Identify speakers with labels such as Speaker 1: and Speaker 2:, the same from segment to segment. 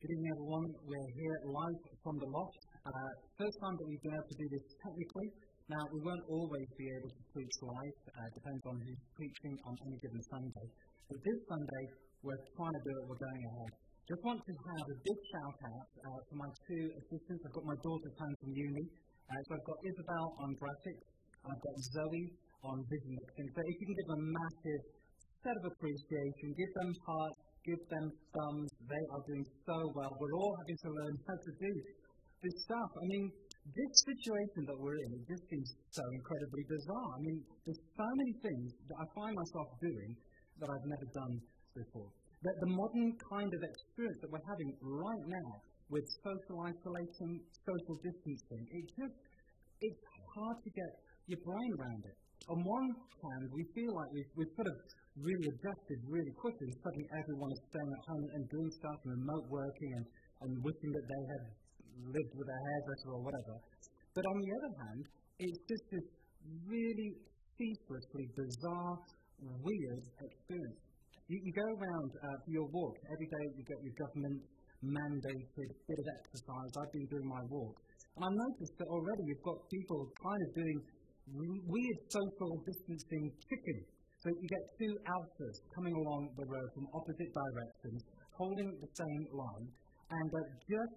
Speaker 1: Good evening, everyone. We're here live from the loft. Uh, first time that we've been able to do this technically. Now, we won't always be able to preach live. Uh, depends on who's preaching on any given Sunday. But this Sunday, we're trying to do it. We're going ahead. Just want to have a big shout out uh, to my two assistants. I've got my daughter's home from uni. Uh, so I've got Isabel on graphics. I've got Zoe on vision mixing. So if you can give a massive set of appreciation, give them hearts, give them thumbs. They are doing so well. We're all having to learn how to do this stuff. I mean, this situation that we're in, it just seems so incredibly bizarre. I mean, there's so many things that I find myself doing that I've never done before. That the modern kind of experience that we're having right now with social isolation, social distancing, it just, it's hard to get your brain around it. On one hand, we feel like we've, we've sort of really adjusted really quickly. Suddenly everyone is staying at home and doing stuff and remote working and, and wishing that they had lived with a hairdresser or whatever. But on the other hand, it's just this really ceaselessly bizarre, weird experience. You, you go around uh, for your walk. Every day you get your government mandated bit of exercise. I've been doing my walk. And I've noticed that already you've got people kind of doing weird social distancing chicken. So you get two alphas coming along the road from opposite directions, holding the same line, and uh, just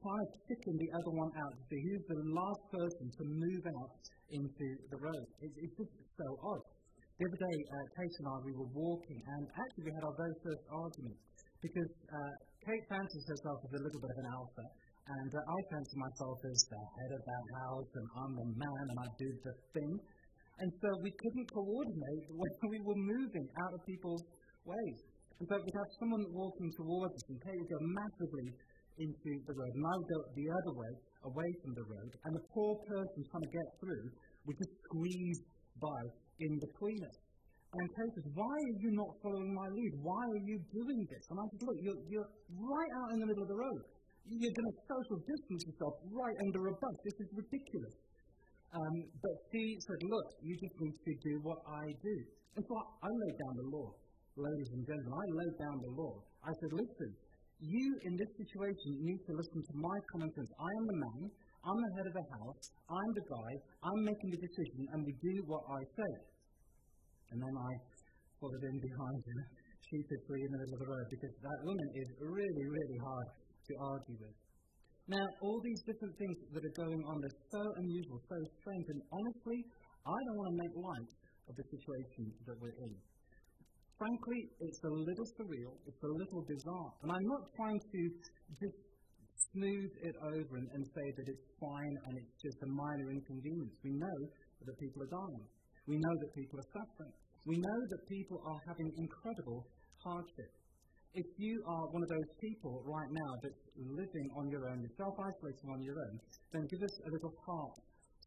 Speaker 1: trying to chicken the other one out to see who's the last person to move out into the road. It's, it's just so odd. The other day, uh, Kate and I, we were walking, and actually we had our very first argument because uh, Kate fancies herself as a little bit of an alpha, and uh, I fancy myself as the head of that house, and I'm the man, and I do the thing. And so we couldn't coordinate when we were moving out of people's ways. And so we'd have someone walking towards us, and Kate would go massively into the road, and I would go the other way, away from the road, and the poor person trying to get through would just squeeze by in between us. And Kate says, Why are you not following my lead? Why are you doing this? And I said, Look, you're, you're right out in the middle of the road. You're going to social distance yourself right under a bus. This is ridiculous. Um, but she said, Look, you just need to do what I do. And so I, I laid down the law. Ladies and gentlemen, I laid down the law. I said, Listen, you in this situation need to listen to my common sense. I am the man. I'm the head of the house. I'm the guy. I'm making the decision, and we do what I say. And then I followed in behind her, sheepishly in the middle of the road, because that woman is really, really hard to argue with. Now, all these different things that are going on are so unusual, so strange, and honestly, I don't want to make light of the situation that we're in. Frankly, it's a little surreal, it's a little bizarre, and I'm not trying to just smooth it over and, and say that it's fine and it's just a minor inconvenience. We know that people are dying. We know that people are suffering. We know that people are having incredible hardship. If you are one of those people right now that's living on your own, you're self-isolating on your own, then give us a little heart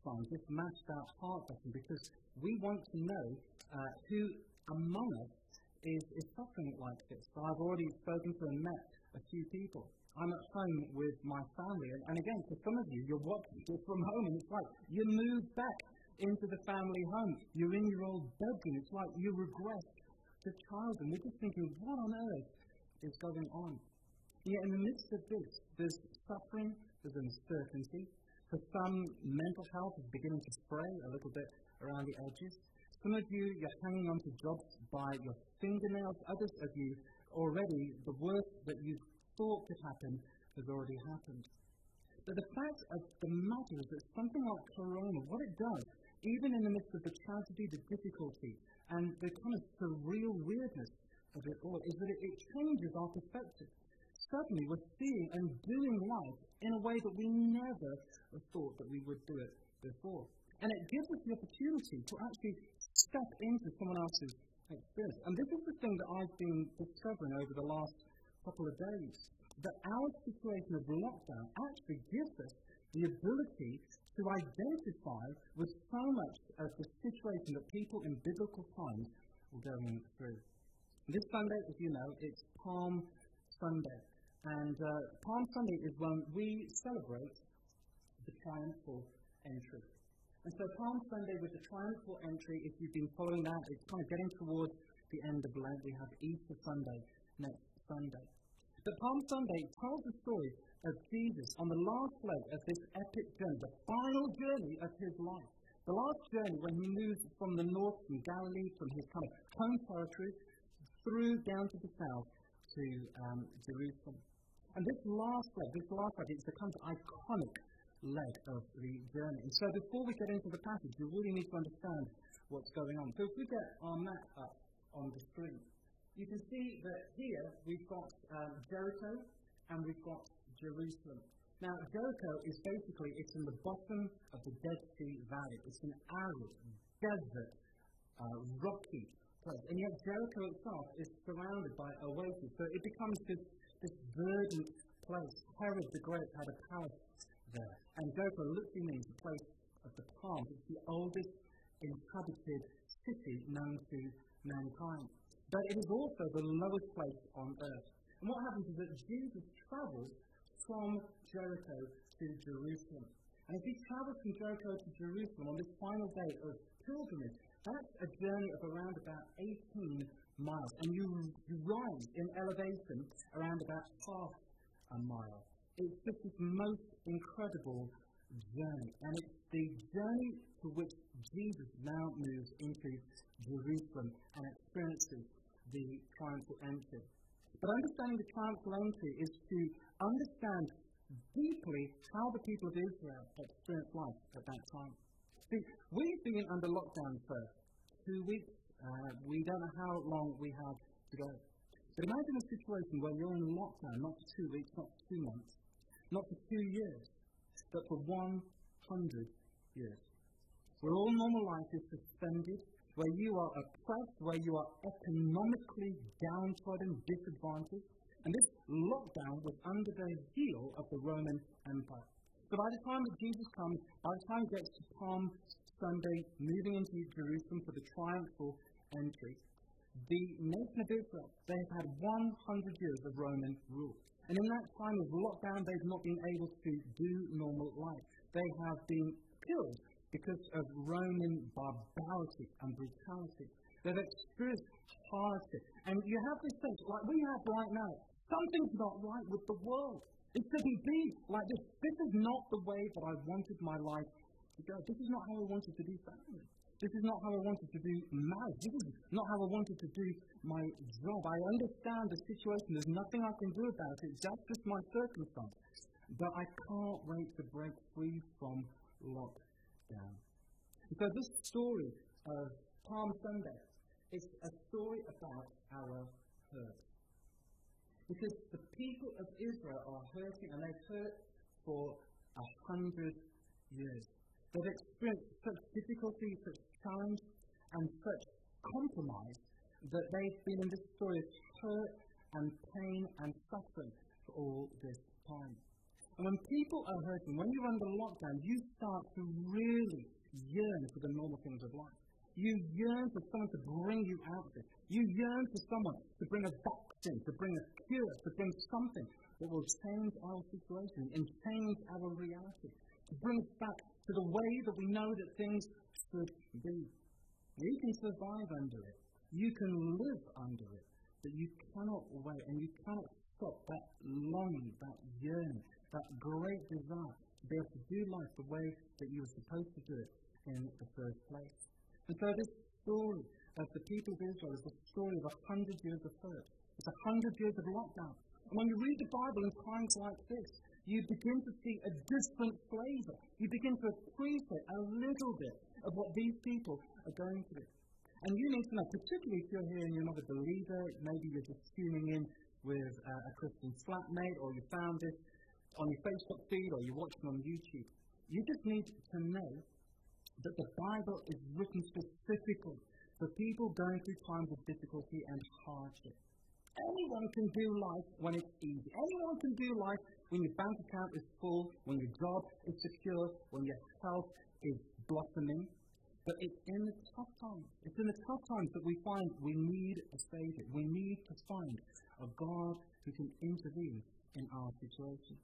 Speaker 1: sign. Just match that heart button because we want to know uh, who among us is, is suffering like this. So I've already spoken to and met a few people. I'm at home with my family, and, and again, for some of you, you're watching this from home, and it's like you move back into the family home. You're in your old bedroom. It's like you regress to childhood. We're just thinking, what on earth is going on? Yet in the midst of this, there's suffering, there's uncertainty. For some, mental health is beginning to spray a little bit around the edges. Some of you, you're hanging on to jobs by your fingernails. Others of you, already, the worst that you thought could happen has already happened. But the fact of the matter is that something like Corona, what it does, even in the midst of the tragedy, the difficulty, and the kind of surreal weirdness of it all, is that it, it changes our perspective. Suddenly, we're seeing and doing life in a way that we never thought that we would do it before. And it gives us the opportunity to actually step into someone else's experience. And this is the thing that I've been discovering over the last couple of days. That our situation of lockdown actually gives us the ability to identify with so much of the situation that people in biblical times were going through. This Sunday, as you know, it's Palm Sunday. And uh, Palm Sunday is when we celebrate the triumphal entry. And so Palm Sunday with the triumphal entry, if you've been following that, it's kind of getting towards the end of Lent. We have Easter Sunday next Sunday. But Palm Sunday tells the story of Jesus on the last leg of this epic journey, the final journey of his life. The last journey when he moves from the north, from Galilee, from his kind of home territory, through down to the south to um, Jerusalem. And this last leg, this last leg, it's the kind of iconic leg of the journey. And so before we get into the passage, we really need to understand what's going on. So if we get our map up on the screen, you can see that here we've got um, Jericho and we've got Jerusalem. Now, Jericho is basically, it's in the bottom of the Dead Sea Valley. It's an arid, desert, uh, rocky place. And yet Jericho itself is surrounded by oases. So it becomes this, this verdant place. Herod the Great had a palace there. And Jericho literally means the place of the palms. It's the oldest inhabited city known to mankind. But it is also the lowest place on earth. And what happens is that Jesus travels from Jericho to Jerusalem. And if he travels from Jericho to Jerusalem on this final day of pilgrimage, that's a journey of around about 18 miles. And you, you rise in elevation around about half a mile. It's just this most incredible journey. And it's the journey to which Jesus now moves into Jerusalem and experiences the triumphal entry. But understanding the triumphal entry is to understand deeply how the people of Israel experienced life at that time. See, we've been under lockdown for two weeks. Uh, we don't know how long we have to go. But imagine a situation where you're in lockdown, not for two weeks, not for two months, not for two years, but for 100 years. Where all normal life is suspended, where you are oppressed, where you are economically downtrodden, disadvantaged. And this lockdown was under the heel of the Roman Empire. So by the time that Jesus comes, by the time he gets to Palm Sunday, moving into Jerusalem for the triumphal entry, the nation of Israel, they have had 100 years of Roman rule. And in that time of lockdown, they've not been able to do normal life. They have been killed because of Roman barbarity and brutality. They've experienced hardship. And you have this sense, like we have right now, something's not right with the world. It shouldn't be like this. This is not the way that I wanted my life to go. This is not how I wanted to do family. This is not how I wanted to do marriage. This is not how I wanted to do my job. I understand the situation. There's nothing I can do about it. That's just my circumstance. But I can't wait to break free from lockdown. So this story of Palm Sunday is a story about our hurt. Because the people of Israel are hurting and they've hurt for a hundred years. They've experienced such difficulty, such challenge, and such compromise that they've been in this story of hurt and pain and suffering for all this time. And when people are hurting, when you're under lockdown, you start to really yearn for the normal things of life. You yearn for someone to bring you out of it. You yearn for someone to bring a vaccine, to bring a cure, to bring something that will change our situation and change our reality, to bring us back to the way that we know that things should be. You can survive under it. You can live under it. But you cannot wait and you cannot stop that longing, that yearning, that great desire to be able to do life the way that you were supposed to do it in the first place. And so this story of the people of Israel is the story of a hundred years of hurt. It's a hundred years of lockdown. And when you read the Bible in times like this, you begin to see a different flavor. You begin to appreciate a little bit of what these people are going through. And you need to know, particularly if you're here and you're not a believer, maybe you're just tuning in with uh, a Christian flatmate, or you found this on your Facebook feed, or you're watching on YouTube. You just need to know that the Bible is written specifically for people going through times of difficulty and hardship. Anyone can do life when it's easy. Anyone can do life when your bank account is full, when your job is secure, when your health is blossoming. But it's in the tough times. It's in the tough times that we find we need a Savior. We need to find a God who can intervene in our situation.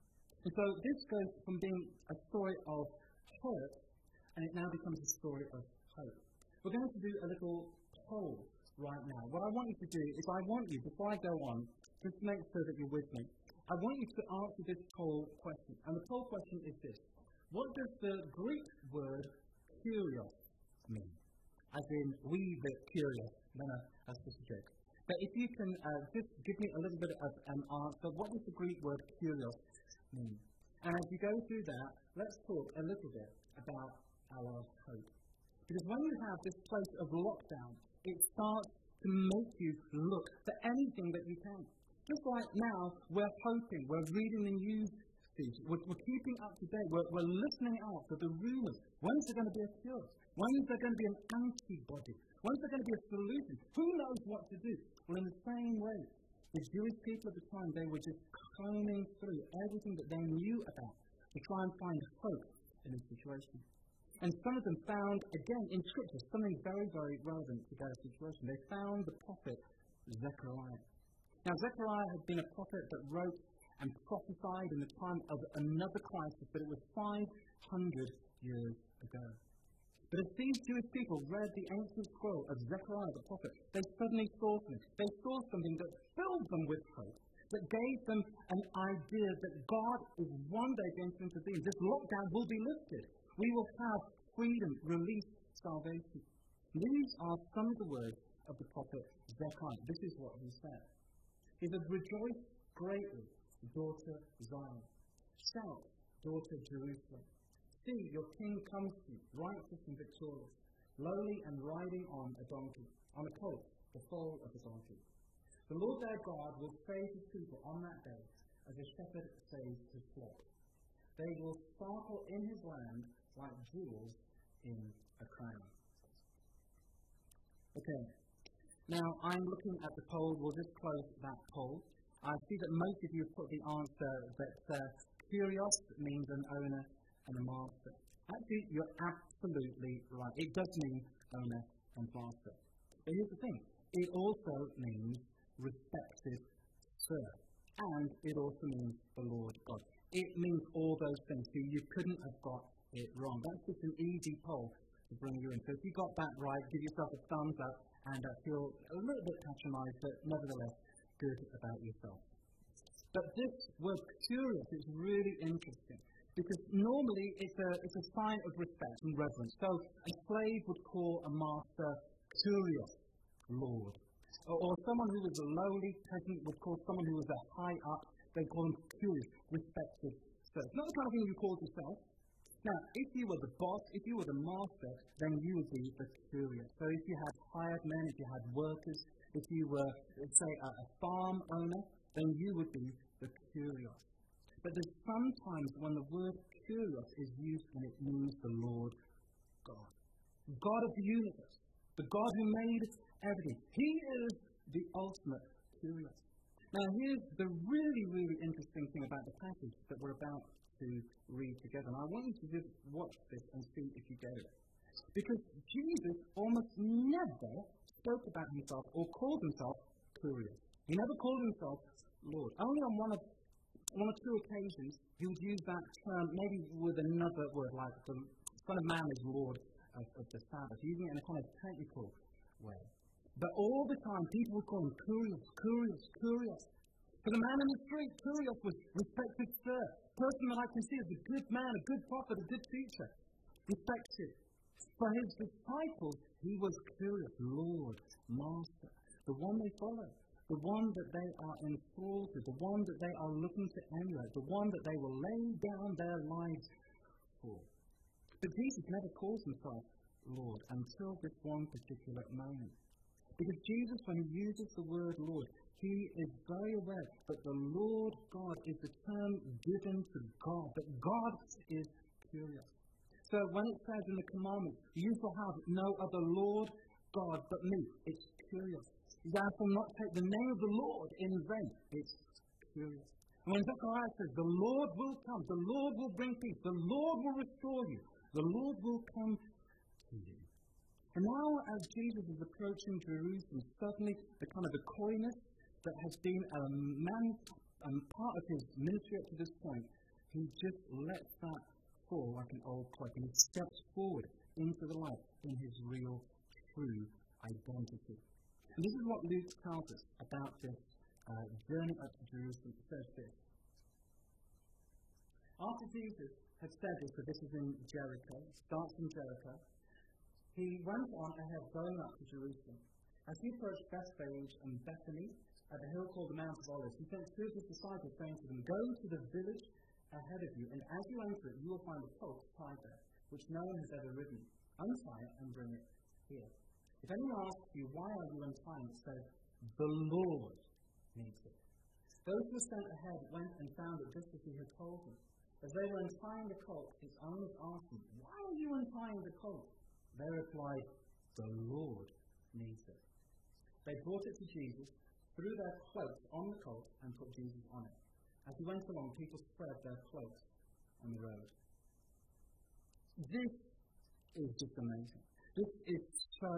Speaker 1: And so this goes from being a story of hurt and it now becomes a story of hope. We're going to do a little poll right now. What I want you to do is I want you, before I go on, just make sure that you're with me. I want you to answer this poll question. And the poll question is this What does the Greek word kurios mean? As in, we the curious. No, no, a. But if you can uh, just give me a little bit of an answer, what does the Greek word kurios mean? And as you go through that, let's talk a little bit about our hope. Because when you have this place of lockdown, it starts to make you look for anything that you can. Just like now, we're hoping, we're reading the news we're, we're keeping up to date, we're, we're listening out for the rumours. When's there going to be a cure? When's there going to be an antibody? When's there going to be a solution? Who knows what to do? Well, in the same way, the Jewish people at the time, they were just combing through everything that they knew about to try and find hope in this situation. And some of them found, again, in Scripture, something very, very relevant to their situation. They found the prophet Zechariah. Now, Zechariah had been a prophet that wrote and prophesied in the time of another crisis, but it was 500 years ago. But as these Jewish people read the ancient scroll of Zechariah the prophet, they suddenly saw something. They saw something that filled them with hope, that gave them an idea that God is one day going to intervene. This lockdown will be lifted. We will have freedom, release, salvation. These are some of the words of the prophet Zechariah. This is what he said. He said, Rejoice greatly, daughter Zion. Shout, daughter Jerusalem. See, your king comes to you, righteous and victorious, lowly and riding on a donkey, on a colt, the foal of a donkey. The Lord their God will save his people on that day as a shepherd saves his flock. They will sparkle in his land like jewels in a crown. Okay, now I'm looking at the poll. We'll just close that poll. I see that most of you have put the answer that uh, kurios means an owner and a master. Actually, you're absolutely right. It does mean owner and master. But here's the thing it also means respected sir. And it also means the Lord God. It means all those things. So you couldn't have got it wrong. That's just an easy poll to bring you in. So if you got that right, give yourself a thumbs up and uh, feel a little bit patronized, but nevertheless good about yourself. But this word kurios is really interesting because normally it's a, it's a sign of respect and reverence. So a slave would call a master kurios lord. Or, or someone who was a lowly peasant would call someone who was a high up, they call him kurios, respected. So it's not the kind of thing you call yourself. Now, if you were the boss, if you were the master, then you would be the kurios. So if you had hired men, if you had workers, if you were, say, a, a farm owner, then you would be the kurios. But there's sometimes when the word kurios is used and it means the Lord God. God of the universe. The God who made everything. He is the ultimate kurios. Now here's the really, really interesting thing about the passage that we're about to read together. And I want you to just watch this and see if you get it. Because Jesus almost never spoke about himself or called himself kurios. He never called himself Lord. Only on one of one or two occasions he would use that term, maybe with another word like the Son of Man is Lord of, of the Sabbath, using it in a kind of technical way. But all the time people would call him kurios, kurios, kurios. For the man in the street, Kurios was respected sir, person that I can see as a good man, a good prophet, a good teacher. Respected. For his disciples, he was kurios, Lord, Master, the one they follow, the one that they are enthralled to, the one that they are looking to emulate, the one that they will lay down their lives for. But Jesus never calls himself Lord until this one particular moment. Because Jesus, when he uses the word Lord, he is very aware that the Lord God is the term given to God, that God is kurios. So when it says in the commandments, you shall have no other Lord God but me, it's kurios. Thou shalt not take the name of the Lord in vain, it's kurios. And when Zechariah says, the Lord will come, the Lord will bring peace, the Lord will restore you, the Lord will come to you. And now, as Jesus is approaching Jerusalem, suddenly the kind of the coyness that has been a man, um, part of his ministry up to this point, he just lets that fall like an old cloak and he steps forward into the light in his real, true identity. And this is what Luke tells us about this uh, journey up to Jerusalem, says this. After Jesus had said this, so this is in Jericho, starts in Jericho, he went on ahead going up to Jerusalem. As he approached Bethphage and Bethany, at the hill called the Mount of Olives, he sent two of his disciples, saying to them, Go to the village ahead of you, and as you enter it, you will find a colt tied there, which no one has ever ridden. Untie it and bring it here. If anyone asks you, Why are you untying it? say, The Lord needs it. Those who were sent ahead went and found it just as he had told them. As they were untying the colt, his owners asked him, Why are you untying the colt? They replied, The Lord needs it. They brought it to Jesus threw their cloaks on the colt and put Jesus on it. As he went along, people spread their cloaks on the road. This is just amazing. This is so,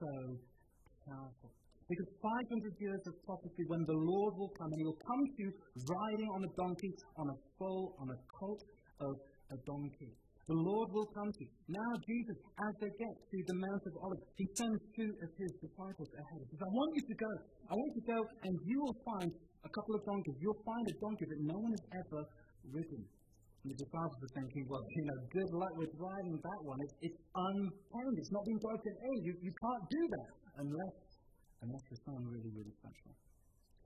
Speaker 1: so powerful. Because 500 years of prophecy when the Lord will come, and he will come to you riding on a donkey, on a foal, on a colt of a donkey. The Lord will come to you. Now, Jesus, as they get to the Mount of Olives, he sends two of his disciples ahead. He says, I want you to go. I want you to go, and you will find a couple of donkeys. You'll find a donkey that no one has ever ridden. And the disciples are thinking, well, you know, good luck with riding that one. It's, it's. It's not been broken in. You, you can't do that unless, unless there's someone really, really special.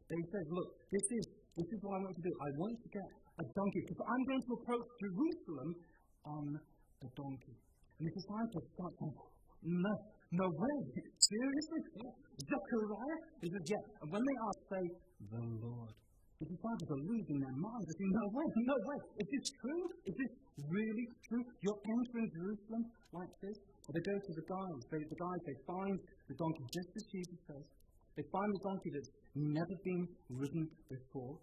Speaker 1: But he says, look, this is, this is what I want to do. I want to get a donkey because I'm going to approach Jerusalem on a donkey. And the disciples start saying, No, no way. Seriously? Zechariah? He says, Yeah. And when they ask, say, The Lord. The disciples are losing their minds. They say, No way, no way. Is this true? Is this really true? You're entering Jerusalem like this? Or they go to the guys. They, the guys, they find the donkey just as Jesus says. They find the donkey that's never been ridden before.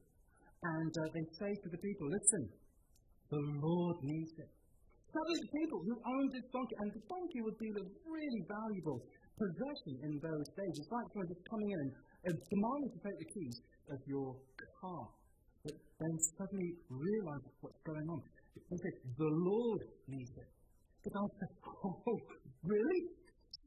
Speaker 1: And uh, they say to the people, Listen, the Lord needs it. These people who owned this donkey, and the donkey would be a really valuable possession in those days. It's like someone just coming in and demanding to take the keys of your car. But then suddenly realize what's going on. They the Lord needs it. But I said, oh, really?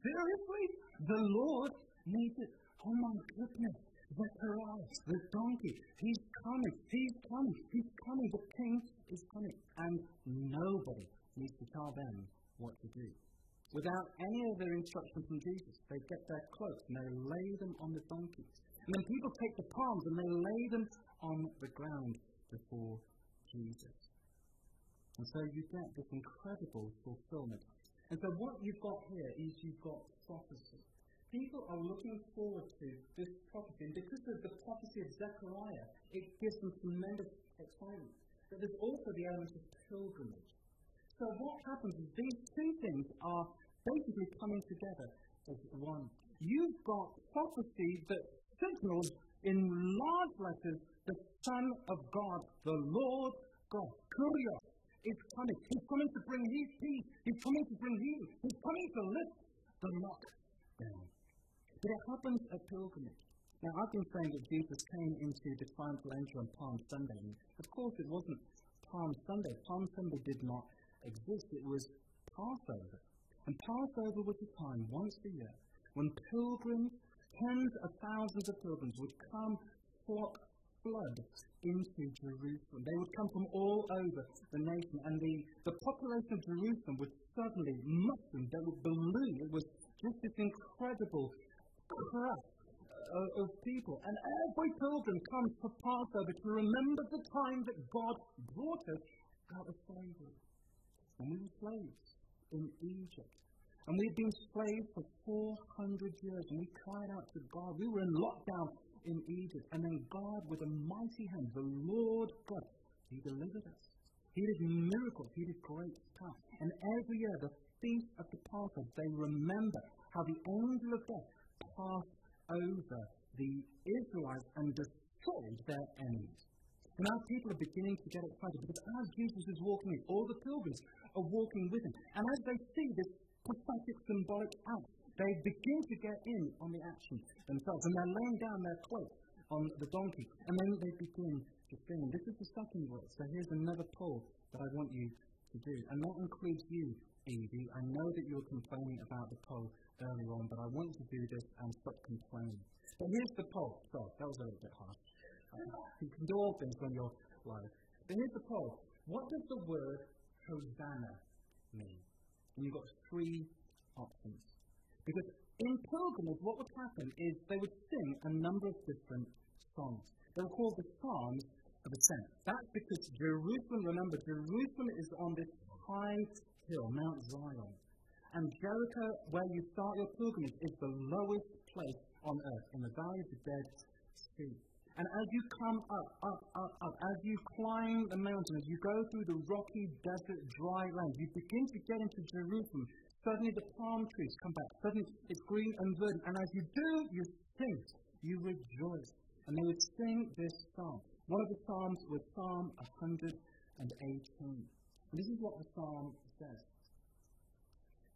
Speaker 1: Seriously? The Lord needs it? Oh my goodness. Zechariah, the donkey, he's coming, he's coming, he's coming, the king is coming. And nobody needs to tell them what to do. Without any other instruction from Jesus, they get their cloaks and they lay them on the donkeys. And then people take the palms and they lay them on the ground before Jesus. And so you get this incredible fulfillment. And so what you've got here is you've got prophecy. People are looking forward to this prophecy. And because of the prophecy of Zechariah, it gives them tremendous excitement. But there's also the element of pilgrimage. So what happens is these two things are basically coming together as one. You've got prophecy that signals in large letters the Son of God, the Lord God, Kurios, is coming. He's coming to bring his peace. He's coming to bring healing. He's coming to lift the lock down. But it happens at pilgrimage. Now, I've been saying that Jesus came into the triumphal entry on Palm Sunday. Of course, it wasn't Palm Sunday. Palm Sunday did not exist. It was Passover. And Passover was a time, once a year, when pilgrims, tens of thousands of pilgrims, would come flock flood into Jerusalem. They would come from all over the nation, and the, the population of Jerusalem would suddenly mushroom, they would balloon. It was just this incredible crush of people. And every pilgrim comes to Passover to remember the time that God brought us out of slavery. And we were slaves in Egypt. And we had been slaves for 400 years, and we cried out to God. We were in lockdown in Egypt. And then God, with a mighty hand, the Lord God, He delivered us. He did miracles. He did great stuff. And every year, the feast of the Passover, they remember how the angel of death passed over the Israelites and destroyed their enemies. And now people are beginning to get excited because as Jesus is walking in, all the pilgrims are walking with him. And as they see this prophetic symbolic act, they begin to get in on the action themselves. And they're laying down their cloak on the donkey. And then they begin to sing. This is the second verse. So here's another pull that I want you to do. And that includes you Evie. I know that you were complaining about the poll earlier on, but I want you to do this and stop complaining. But here's the poll. Sorry, that was a little bit harsh. You can do all things when you're. But here's the poll. What does the word Hosanna mean? And you've got three options. Because in pilgrimage, what would happen is they would sing a number of different songs. They were called the Psalms of Ascent. That's because Jerusalem, remember, Jerusalem is on this high hill, Mount Zion. And Jericho, where you start your pilgrimage, is the lowest place on earth, in the valley of the Dead Sea. And as you come up, up, up, up, as you climb the mountain, as you go through the rocky, desert, dry land, you begin to get into Jerusalem. Suddenly the palm trees come back. Suddenly it's green and verdant. And as you do, you sing, you rejoice. And they would sing this psalm. One of the psalms was Psalm 118. And this is what the psalm says.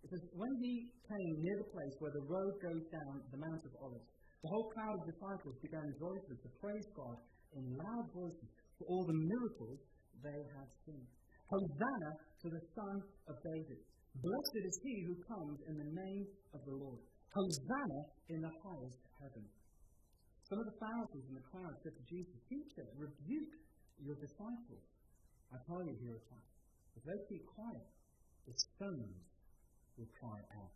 Speaker 1: It says, When he came near the place where the road goes down the Mount of Olives, the whole crowd of disciples began joyfully to praise God in loud voices for all the miracles they had seen. Hosanna to the Son of David. Blessed is he who comes in the name of the Lord. Hosanna in the highest heaven. Some of the Pharisees in the crowd said to Jesus, Teacher, rebuke your disciples. I tell you, he replied, if they keep quiet, the stones will cry out.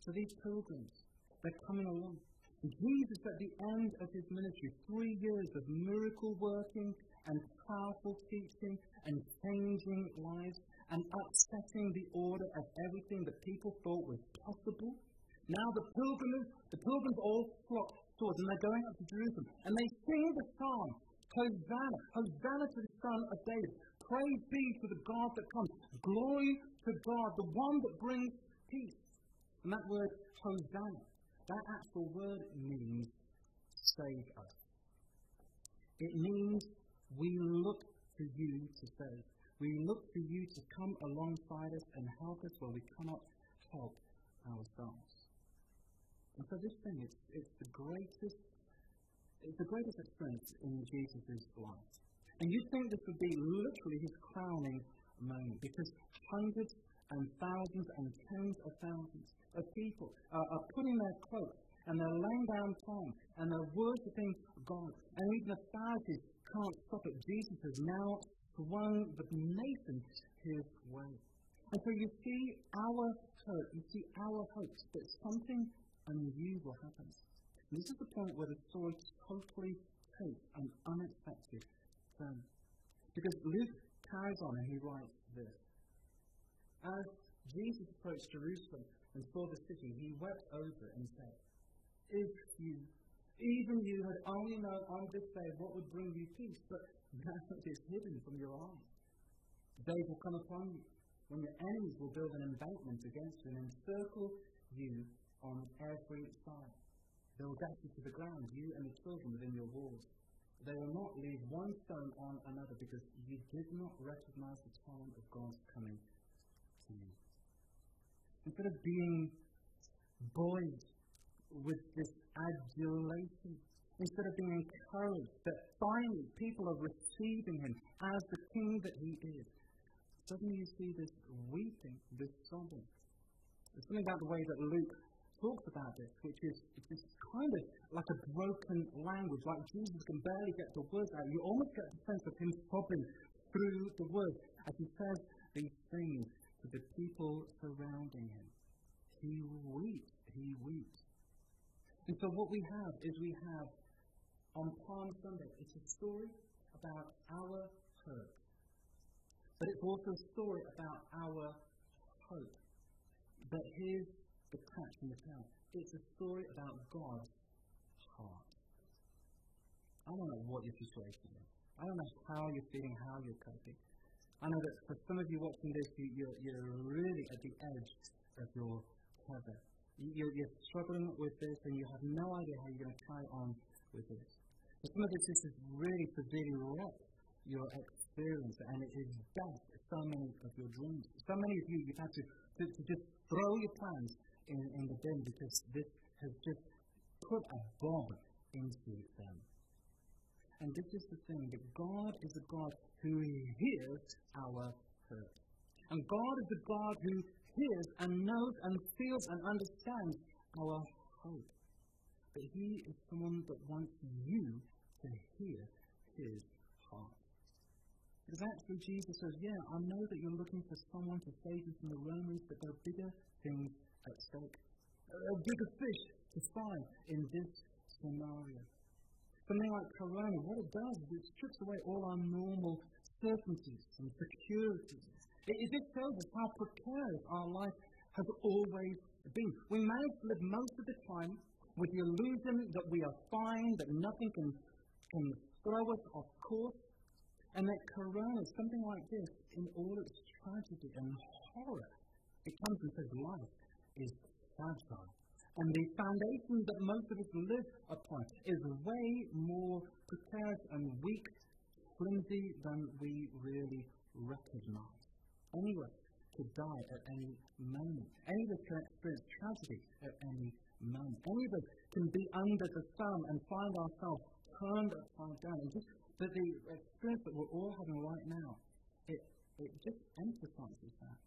Speaker 1: So these pilgrims, they're coming along. Jesus, at the end of his ministry, three years of miracle working and powerful teaching and changing lives and upsetting the order of everything that people thought was possible. Now the pilgrims, the pilgrims all flock towards, and they're going up to Jerusalem, and they sing the song, Hosanna, Hosanna to the Son of David. Praise be to the God that comes. Glory to God, the one that brings peace. And that word, Hosanna, that actual word means save us. It means we look to you to save. We look to you to come alongside us and help us where we cannot help ourselves. And so this thing, it's, it's the greatest, it's the greatest experience in Jesus' life. And you'd think this would be literally his crowning moment because hundreds and thousands and tens of thousands of people are, are putting their cloaks and they're laying down palm and they're worshipping God. And even the Pharisees can't stop it. Jesus has now swung the nation his way. And so you see our hope, you see our hopes that something unusual happens. And this is the point where the story totally takes an unexpected turn. Because Luke carries on and he writes this. As Jesus approached Jerusalem and saw the city, he wept over it and said, If you, even you, had only known on this day what would bring you peace, but now it is hidden from your eyes. Days will come upon you when your enemies will build an embankment against you and encircle you on every side. They will dash you to the ground, you and the children within your walls. They will not leave one stone on another because you did not recognize the time of God's coming you. Instead of being buoyed with this adulation, instead of being encouraged that finally people are receiving him as the king that he is, suddenly you see this weeping, this sobbing. There's something about the way that Luke talks about this, which is it's kind of like a broken language, like Jesus can barely get the words out. You almost get the sense of him sobbing through the words as he says these things to the people surrounding him. He weeps. He weeps. And so what we have is we have on Palm Sunday, it's a story about our hurt. But it's also a story about our hope. But here's the catch in the town. It's a story about God's heart. I don't know what your situation is. I don't know how you're feeling, how you're coping. I know that for some of you watching this, you, you're, you're really at the edge of your tether. You're, you're struggling with this and you have no idea how you're going to carry on with this. For some of this, this has really severely wrecked your experience and it has dashed so many of your dreams. So many of you, you've had to, to, to just throw your plans in, in the bin because this has just put a bomb into them. And this is the thing that God is a God who hears our prayer. And God is the God who hears and knows and feels and understands our hope. But He is someone that wants you to hear His heart. Because actually, Jesus says, Yeah, I know that you're looking for someone to save you from the Romans, but there are bigger things at stake. A bigger fish to fry in this scenario. Something like Corona, what it does is it strips away all our normal certainties and securities. It, it just shows us how precarious our life has always been. We manage to live most of the time with the illusion that we are fine, that nothing can, can throw us off course, and that Corona, something like this, in all its tragedy and horror, it comes and says life is fragile. And the foundation that most of us live upon is way more precarious and weak, flimsy than we really recognize. Anyone could die at any moment. Any of us can experience tragedy at any moment. Any of us can be under the sun and find ourselves turned upside down. And just that the experience that we're all having right now, it, it just emphasizes that.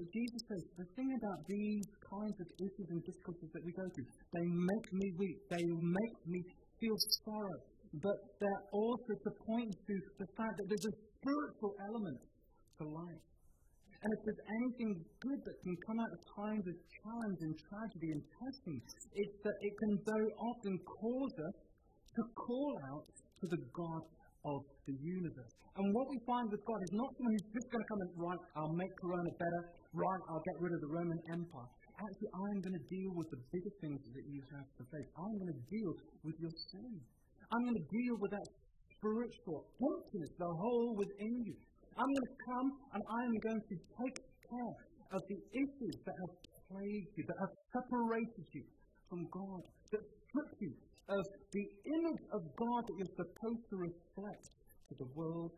Speaker 1: But Jesus says, the thing about these kinds of issues and difficulties that we go through, they make me weak, they make me feel sorrow, but they're also to point to the fact that there's a spiritual element to life. And if there's anything good that can come out of times of challenge and tragedy and testing, it's that it can very often cause us to call out to the God of the universe. And what we find with God is not someone who's just going to come and, right, I'll make Corona better, right, I'll get rid of the Roman Empire. Actually, I'm going to deal with the bigger things that you have to face. I'm going to deal with your sin. I'm going to deal with that spiritual emptiness, the hole within you. I'm going to come and I'm going to take care of the issues that have plagued you, that have separated you from God, that strip you of the image of God that you're supposed to reflect to the world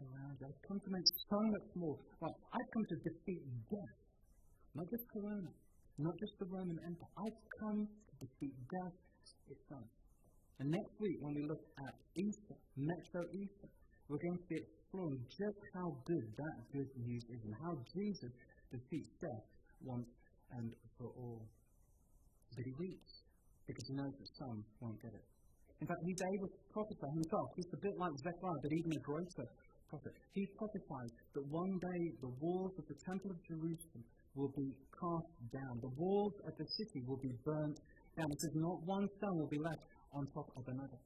Speaker 1: around you. I've come to make so much more. Like, I've come to defeat death, not just Corona, not just the Roman Empire. I've come to defeat death itself. And next week, when we look at Easter, Metro Easter, we're going to be exploring just how good that good news is and how Jesus defeats death once and for all. But he weeps because he knows that some won't get it. In fact, he's able to prophesy himself. He's a bit like Zechariah, but even a greater prophet. He prophesies that one day the walls of the Temple of Jerusalem will be cast down. The walls of the city will be burnt down. It says not one stone will be left on top of another.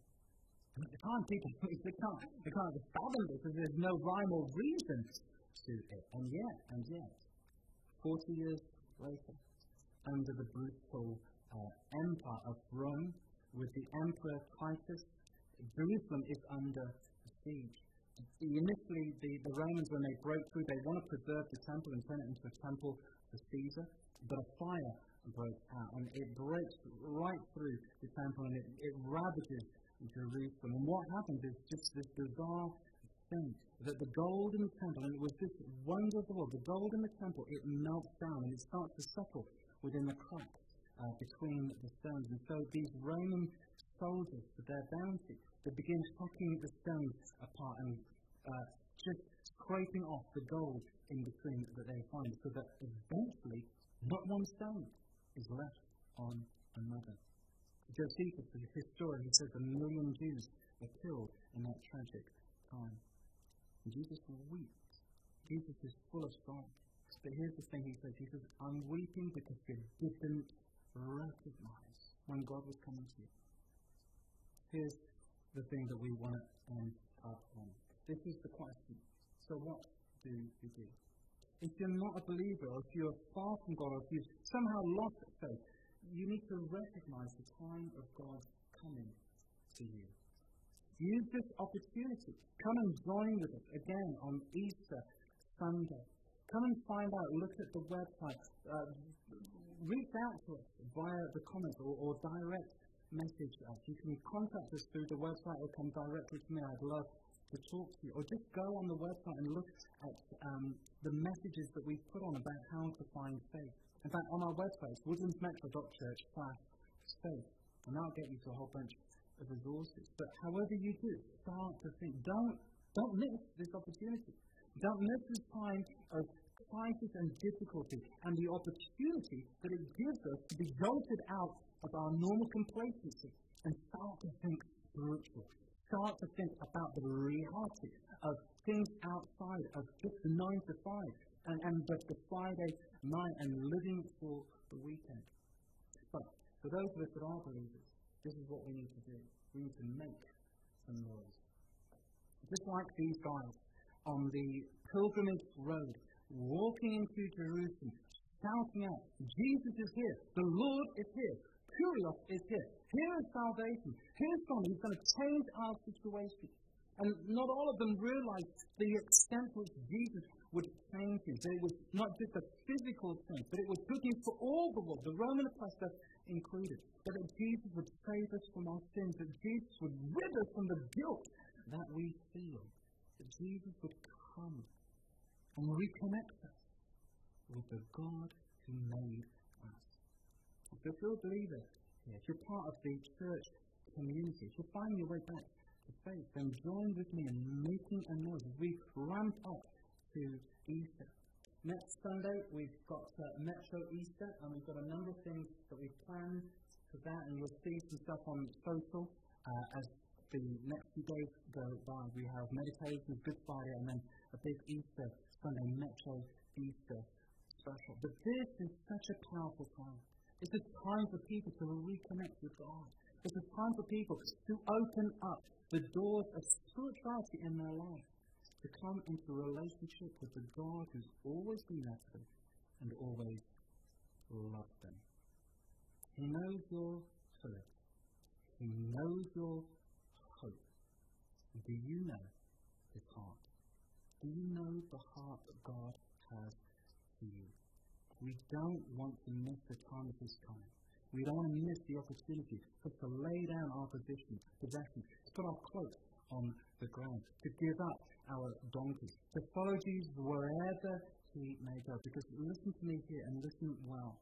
Speaker 1: The time people they can't they can't fathom this because there's no rhyme or reason to it. And yet, and yet, forty years later, under the brutal uh, empire of Rome, with the Emperor Titus, Jerusalem is under siege. Initially, the, the Romans, when they broke through, they want to preserve the temple and turn it into a temple for Caesar, but a fire broke out, and it breaks right through the temple, and it, it ravages Jerusalem. And what happens is just this bizarre thing that the gold in the temple, and it was this wonder of the world, the gold in the temple, it melts down and it starts to settle within the cracks uh, between the stones. And so these Roman soldiers, for their bounty, they begin hacking the stones apart and uh, just scraping off the gold in between that they find, so that eventually not one stone is left on another. Josephus, the historian, says a million Jews were killed in that tragic time. And Jesus weeps. Jesus is full of sorrow. But here's the thing he says. He says, I'm weeping because you didn't recognize when God was coming to you. Here's the thing that we want to end up on. This is the question. So what do you do? If you're not a believer, or if you're far from God, or if you've somehow lost faith, you need to recognize the time of God's coming to you. Use this opportunity. Come and join with us again on Easter Sunday. Come and find out. Look at the website. Uh, reach out to us via the comments or, or direct message us. You can contact us through the website or come directly to me. I'd love to talk to you. Or just go on the website and look at um, the messages that we've put on about how to find faith. In fact, on our website, woodlandsmetro.church slash faith. And that'll get you to a whole bunch of resources. But however you do, start to think. Don't, don't miss this opportunity. Don't miss this time of crisis and difficulty and the opportunity that it gives us to be jolted out of our normal complacency and start to think spiritual. Start to think about the reality of things outside of just the nine to five and, and the, the Friday night and living for the weekend. But for those of us that are believers, this is what we need to do. We need to make some noise. Just like these guys on the pilgrimage road, walking into Jerusalem, shouting out, Jesus is here, the Lord is here, Kurios is here, here is salvation, here's someone who's going to change our situation. And not all of them realized the extent which Jesus would change him. That it was not just a physical change, but it was good for all the world, the Roman oppressor included. That Jesus would save us from our sins, that Jesus would rid us from the guilt that we feel, that Jesus would come and reconnect us with the God who made us. If you're a believer if you're part of the church community, if you're finding your way back to faith, then join with me in making a noise as we ramp up to Easter. Next Sunday, we've got uh, Metro Easter, and we've got a number of things that we've planned for that, and you'll see some stuff on social uh, as the next few days go by. We have meditations, Good Friday, and then a big Easter Sunday, Metro Easter special. But this is such a powerful time. It's a time for people to reconnect with God. It's a time for people to open up the doors of spirituality in their life, to come into relationship with the God who's always been there for them and always loved them. He knows your Philip. He knows your hope. Do you know his heart? Do you know the heart that God has for you? We don't want to miss the time of this coming. We don't want to miss the opportunity us to lay down our position, possessions, to put our cloaks on the ground, to give up our donkeys, to follow Jesus wherever he may go. Because listen to me here and listen well.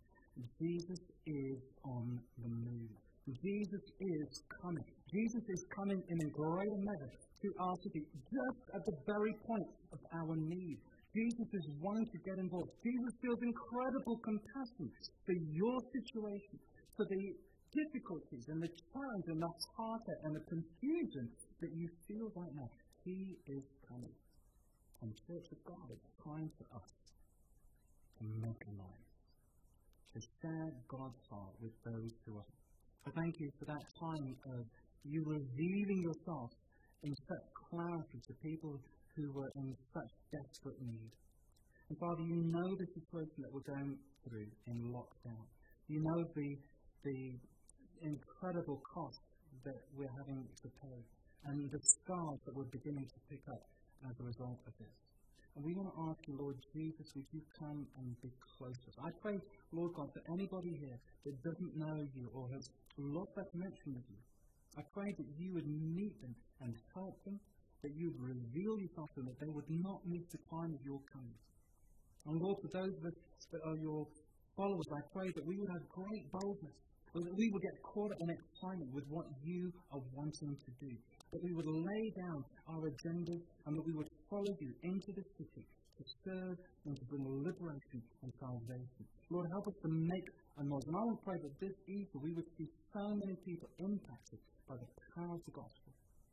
Speaker 1: Jesus is on the move. Jesus is coming. Jesus is coming in a greater measure to our city, just at the very point of our need. Jesus is wanting to get involved. Jesus feels incredible compassion for your situation for the difficulties and the challenge and the heartache and the confusion that you feel right now. He is coming. And Church of God, it's time for us to make a noise, to share God's heart with those who are. I thank you for that time of you revealing yourself in such clarity to people who were in such desperate need. And Father, you know the situation that we're going through in lockdown. You know the the incredible cost that we're having to pay and the scars that we're beginning to pick up as a result of this. And we want to ask you, Lord Jesus, would you come and be close to us? I pray, Lord God, for anybody here that doesn't know you or has lost that connection with you, I pray that you would meet them and help them, that you would reveal yourself to them, that they would not miss the time of your coming. And Lord, for those of us that are your followers, I pray that we would have great boldness that we would get caught up in excitement with what you are wanting to do. That we would lay down our agendas and that we would follow you into the city to serve and to bring liberation and salvation. Lord, help us to make a noise. And I to pray that this Easter we would see so many people impacted by the power of the gospel.